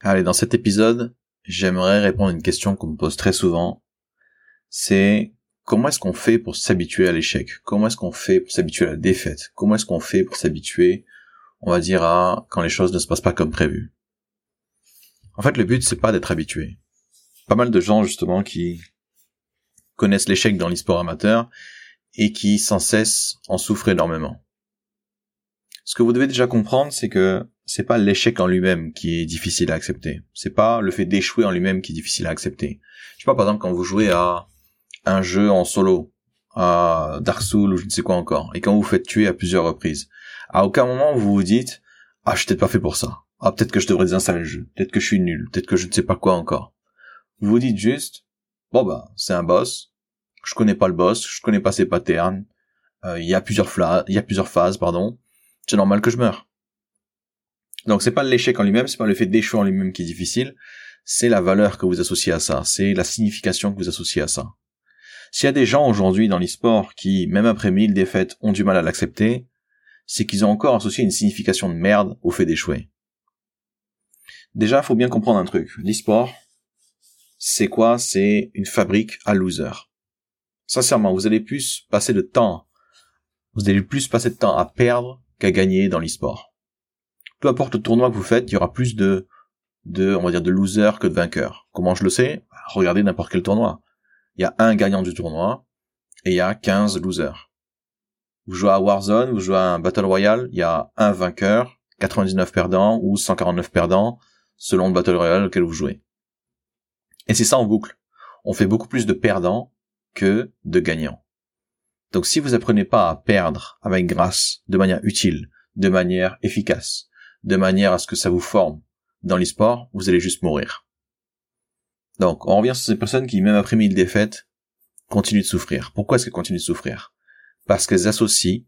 Allez, dans cet épisode, j'aimerais répondre à une question qu'on me pose très souvent. C'est comment est-ce qu'on fait pour s'habituer à l'échec? Comment est-ce qu'on fait pour s'habituer à la défaite? Comment est-ce qu'on fait pour s'habituer, on va dire, à quand les choses ne se passent pas comme prévu? En fait, le but, c'est pas d'être habitué. Pas mal de gens, justement, qui connaissent l'échec dans l'e-sport amateur et qui, sans cesse, en souffrent énormément. Ce que vous devez déjà comprendre, c'est que c'est pas l'échec en lui-même qui est difficile à accepter. C'est pas le fait d'échouer en lui-même qui est difficile à accepter. Je sais pas, par exemple, quand vous jouez à un jeu en solo, à Dark Souls ou je ne sais quoi encore, et quand vous vous faites tuer à plusieurs reprises, à aucun moment vous vous dites, ah, je suis peut-être pas fait pour ça. Ah, peut-être que je devrais désinstaller le jeu. Peut-être que je suis nul. Peut-être que je ne sais pas quoi encore. Vous vous dites juste, bon bah, c'est un boss. Je connais pas le boss. Je connais pas ses patterns. Euh, il y a plusieurs il y a plusieurs phases, pardon. C'est normal que je meure. Donc c'est pas l'échec en lui-même, c'est pas le fait d'échouer en lui-même qui est difficile, c'est la valeur que vous associez à ça, c'est la signification que vous associez à ça. S'il y a des gens aujourd'hui dans l'e-sport qui, même après mille défaites, ont du mal à l'accepter, c'est qu'ils ont encore associé une signification de merde au fait d'échouer. Déjà, faut bien comprendre un truc. L'e-sport, c'est quoi? C'est une fabrique à losers. Sincèrement, vous allez plus passer de temps, vous allez plus passer de temps à perdre qu'à gagner dans l'e-sport peu importe le tournoi que vous faites, il y aura plus de, de, on va dire, de losers que de vainqueurs. Comment je le sais? Regardez n'importe quel tournoi. Il y a un gagnant du tournoi et il y a 15 losers. Vous jouez à Warzone, vous jouez à un Battle Royale, il y a un vainqueur, 99 perdants ou 149 perdants selon le Battle Royale auquel vous jouez. Et c'est ça en boucle. On fait beaucoup plus de perdants que de gagnants. Donc si vous apprenez pas à perdre avec grâce, de manière utile, de manière efficace, de manière à ce que ça vous forme dans l'e-sport, vous allez juste mourir. Donc, on revient sur ces personnes qui, même après mille défaites, continuent de souffrir. Pourquoi est-ce qu'elles continuent de souffrir? Parce qu'elles associent,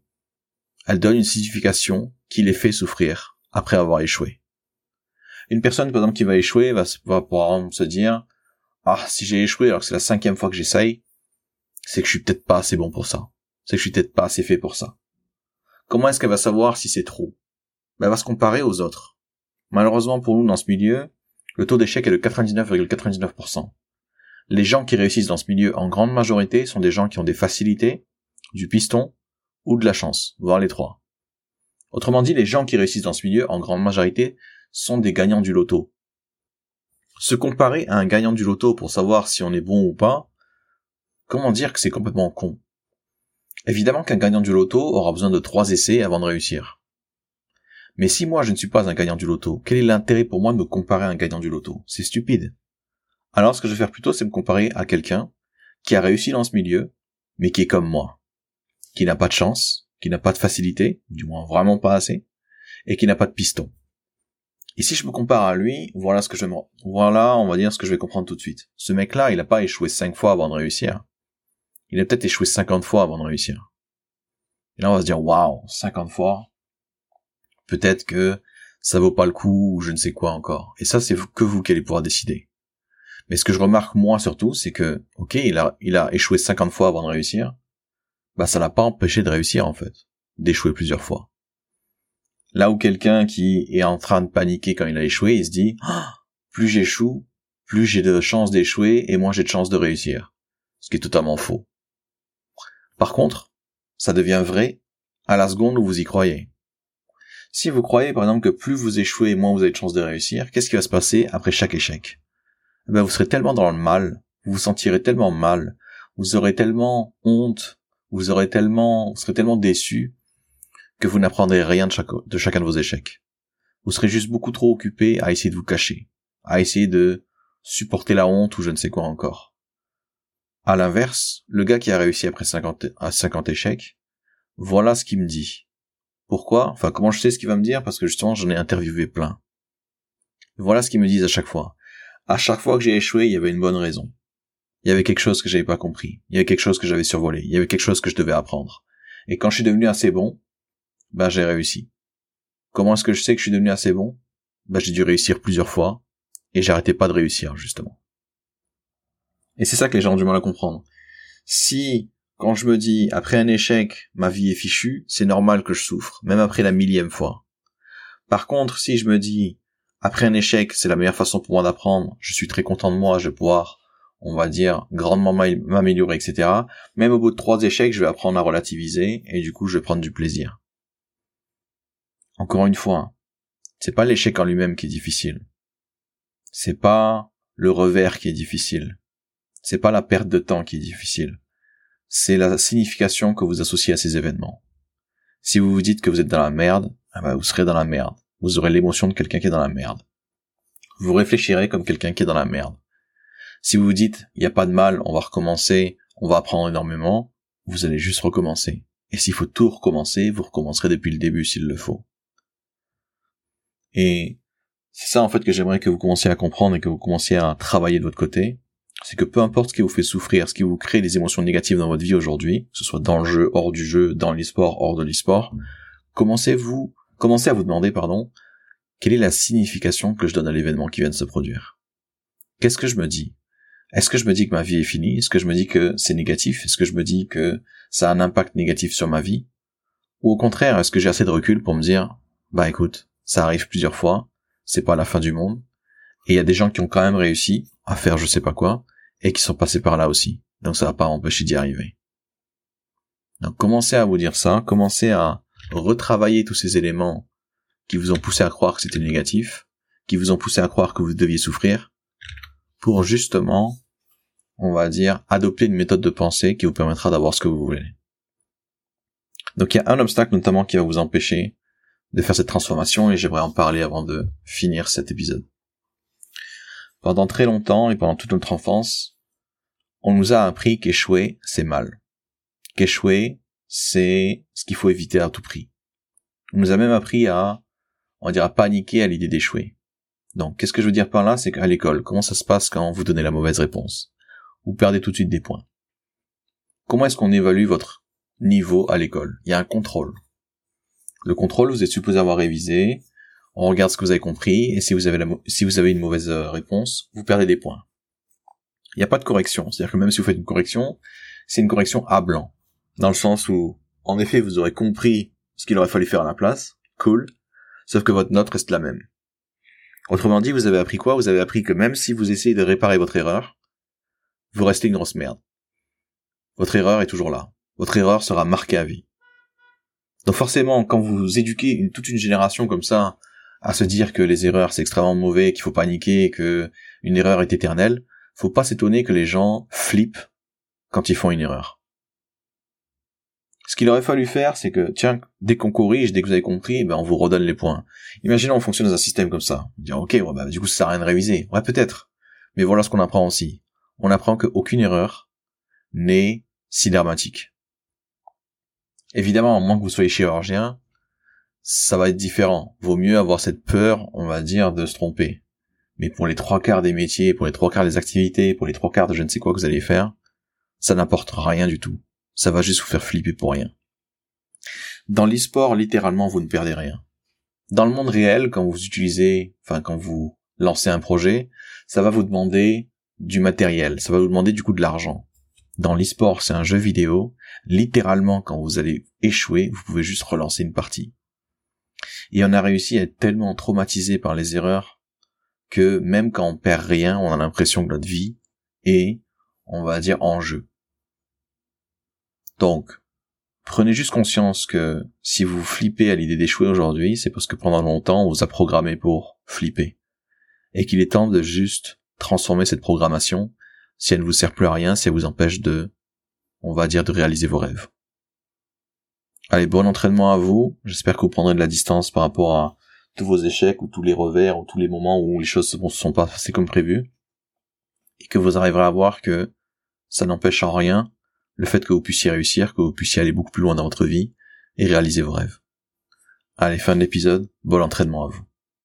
elles donnent une signification qui les fait souffrir après avoir échoué. Une personne, par exemple, qui va échouer, va, va pouvoir se dire, ah, si j'ai échoué alors que c'est la cinquième fois que j'essaye, c'est que je suis peut-être pas assez bon pour ça. C'est que je suis peut-être pas assez fait pour ça. Comment est-ce qu'elle va savoir si c'est trop? Bah, va se comparer aux autres. Malheureusement pour nous dans ce milieu, le taux d'échec est de 99,99%. Les gens qui réussissent dans ce milieu en grande majorité sont des gens qui ont des facilités, du piston ou de la chance, voire les trois. Autrement dit, les gens qui réussissent dans ce milieu en grande majorité sont des gagnants du loto. Se comparer à un gagnant du loto pour savoir si on est bon ou pas, comment dire que c'est complètement con? Évidemment qu'un gagnant du loto aura besoin de trois essais avant de réussir. Mais si moi je ne suis pas un gagnant du loto, quel est l'intérêt pour moi de me comparer à un gagnant du loto? C'est stupide. Alors ce que je vais faire plutôt, c'est me comparer à quelqu'un qui a réussi dans ce milieu, mais qui est comme moi, qui n'a pas de chance, qui n'a pas de facilité, du moins vraiment pas assez, et qui n'a pas de piston. Et si je me compare à lui, voilà ce que je me... voilà, on va dire ce que je vais comprendre tout de suite. Ce mec-là, il n'a pas échoué cinq fois avant de réussir. Il a peut-être échoué 50 fois avant de réussir. Et là, on va se dire, waouh, 50 fois, peut-être que ça vaut pas le coup ou je ne sais quoi encore. Et ça, c'est que vous qui allez pouvoir décider. Mais ce que je remarque moi surtout, c'est que, ok, il a, échoué 50 fois avant de réussir, bah ça l'a pas empêché de réussir en fait, d'échouer plusieurs fois. Là où quelqu'un qui est en train de paniquer quand il a échoué, il se dit, ah, plus j'échoue, plus j'ai de chances d'échouer et moins j'ai de chances de réussir. Ce qui est totalement faux. Par contre, ça devient vrai à la seconde où vous y croyez. Si vous croyez par exemple que plus vous échouez, moins vous avez de chances de réussir, qu'est-ce qui va se passer après chaque échec? Eh ben, Vous serez tellement dans le mal, vous vous sentirez tellement mal, vous aurez tellement honte, vous aurez tellement, vous serez tellement déçu que vous n'apprendrez rien de, chacun de vos échecs. Vous serez juste beaucoup trop occupé à essayer de vous cacher, à essayer de supporter la honte ou je ne sais quoi encore. À l'inverse, le gars qui a réussi après 50, à 50 échecs, voilà ce qu'il me dit. Pourquoi? Enfin, comment je sais ce qu'il va me dire? Parce que justement, j'en ai interviewé plein. Voilà ce qu'ils me disent à chaque fois. À chaque fois que j'ai échoué, il y avait une bonne raison. Il y avait quelque chose que j'avais pas compris. Il y avait quelque chose que j'avais survolé. Il y avait quelque chose que je devais apprendre. Et quand je suis devenu assez bon, bah j'ai réussi. Comment est-ce que je sais que je suis devenu assez bon? Bah j'ai dû réussir plusieurs fois et j'arrêtais pas de réussir justement. Et c'est ça que les gens ont du mal à comprendre. Si quand je me dis, après un échec, ma vie est fichue, c'est normal que je souffre, même après la millième fois. Par contre, si je me dis, après un échec, c'est la meilleure façon pour moi d'apprendre, je suis très content de moi, je vais pouvoir, on va dire, grandement m'améliorer, etc. Même au bout de trois échecs, je vais apprendre à relativiser, et du coup, je vais prendre du plaisir. Encore une fois, c'est pas l'échec en lui-même qui est difficile. C'est pas le revers qui est difficile. C'est pas la perte de temps qui est difficile. C'est la signification que vous associez à ces événements. Si vous vous dites que vous êtes dans la merde, eh ben, vous serez dans la merde. Vous aurez l'émotion de quelqu'un qui est dans la merde. Vous réfléchirez comme quelqu'un qui est dans la merde. Si vous vous dites, il n'y a pas de mal, on va recommencer, on va apprendre énormément, vous allez juste recommencer. Et s'il faut tout recommencer, vous recommencerez depuis le début s'il le faut. Et c'est ça en fait que j'aimerais que vous commenciez à comprendre et que vous commenciez à travailler de votre côté. C'est que peu importe ce qui vous fait souffrir, ce qui vous crée des émotions négatives dans votre vie aujourd'hui, que ce soit dans le jeu, hors du jeu, dans l'e-sport, hors de l'e-sport, commencez-vous, commencez à vous demander, pardon, quelle est la signification que je donne à l'événement qui vient de se produire? Qu'est-ce que je me dis? Est-ce que je me dis que ma vie est finie? Est-ce que je me dis que c'est négatif? Est-ce que je me dis que ça a un impact négatif sur ma vie? Ou au contraire, est-ce que j'ai assez de recul pour me dire, bah écoute, ça arrive plusieurs fois, c'est pas la fin du monde, et il y a des gens qui ont quand même réussi à faire je sais pas quoi, et qui sont passés par là aussi. Donc ça va pas empêcher d'y arriver. Donc commencez à vous dire ça, commencez à retravailler tous ces éléments qui vous ont poussé à croire que c'était négatif, qui vous ont poussé à croire que vous deviez souffrir, pour justement, on va dire, adopter une méthode de pensée qui vous permettra d'avoir ce que vous voulez. Donc il y a un obstacle notamment qui va vous empêcher de faire cette transformation et j'aimerais en parler avant de finir cet épisode. Pendant très longtemps et pendant toute notre enfance, on nous a appris qu'échouer, c'est mal. Qu'échouer, c'est ce qu'il faut éviter à tout prix. On nous a même appris à, on à paniquer à l'idée d'échouer. Donc, qu'est-ce que je veux dire par là, c'est qu'à l'école, comment ça se passe quand vous donnez la mauvaise réponse? Vous perdez tout de suite des points. Comment est-ce qu'on évalue votre niveau à l'école? Il y a un contrôle. Le contrôle, vous êtes supposé avoir révisé, on regarde ce que vous avez compris, et si vous avez, une mauvaise euh, réponse, vous perdez des points. Il n'y a pas de correction, c'est-à-dire que même si vous faites une correction, c'est une correction à blanc, dans le sens où, en effet, vous aurez compris ce qu'il aurait fallu faire à la place, cool, sauf que votre note reste la même. Autrement dit, vous avez appris quoi? Vous avez appris que même si vous essayez de réparer votre erreur, vous restez une grosse merde. Votre erreur est toujours là. Votre erreur sera marquée à vie. Donc forcément, quand vous éduquez toute une génération comme ça à se dire que les erreurs c'est extrêmement mauvais, qu'il faut paniquer, que une erreur est éternelle, faut pas s'étonner que les gens flippent quand ils font une erreur. Ce qu'il aurait fallu faire, c'est que, tiens, dès qu'on corrige, dès que vous avez compris, ben, on vous redonne les points. Imaginons on fonctionne dans un système comme ça. Dire, ok, ouais, bah, du coup, ça sert à rien de réviser. Ouais, peut-être. Mais voilà ce qu'on apprend aussi. On apprend qu'aucune erreur n'est si dramatique. Évidemment, à moins que vous soyez chirurgien, ça va être différent. Vaut mieux avoir cette peur, on va dire, de se tromper. Mais pour les trois quarts des métiers, pour les trois quarts des activités, pour les trois quarts de je ne sais quoi que vous allez faire, ça n'apporte rien du tout. Ça va juste vous faire flipper pour rien. Dans l'e-sport, littéralement, vous ne perdez rien. Dans le monde réel, quand vous utilisez, enfin, quand vous lancez un projet, ça va vous demander du matériel, ça va vous demander du coup de l'argent. Dans l'e-sport, c'est un jeu vidéo. Littéralement, quand vous allez échouer, vous pouvez juste relancer une partie. Et on a réussi à être tellement traumatisé par les erreurs que même quand on perd rien, on a l'impression que notre vie est, on va dire, en jeu. Donc, prenez juste conscience que si vous flippez à l'idée d'échouer aujourd'hui, c'est parce que pendant longtemps, on vous a programmé pour flipper. Et qu'il est temps de juste transformer cette programmation si elle ne vous sert plus à rien, si elle vous empêche de, on va dire, de réaliser vos rêves. Allez, bon entraînement à vous. J'espère que vous prendrez de la distance par rapport à tous vos échecs ou tous les revers ou tous les moments où les choses ne se sont pas passées comme prévu. Et que vous arriverez à voir que ça n'empêche en rien le fait que vous puissiez réussir, que vous puissiez aller beaucoup plus loin dans votre vie et réaliser vos rêves. Allez, fin de l'épisode. Bon entraînement à vous.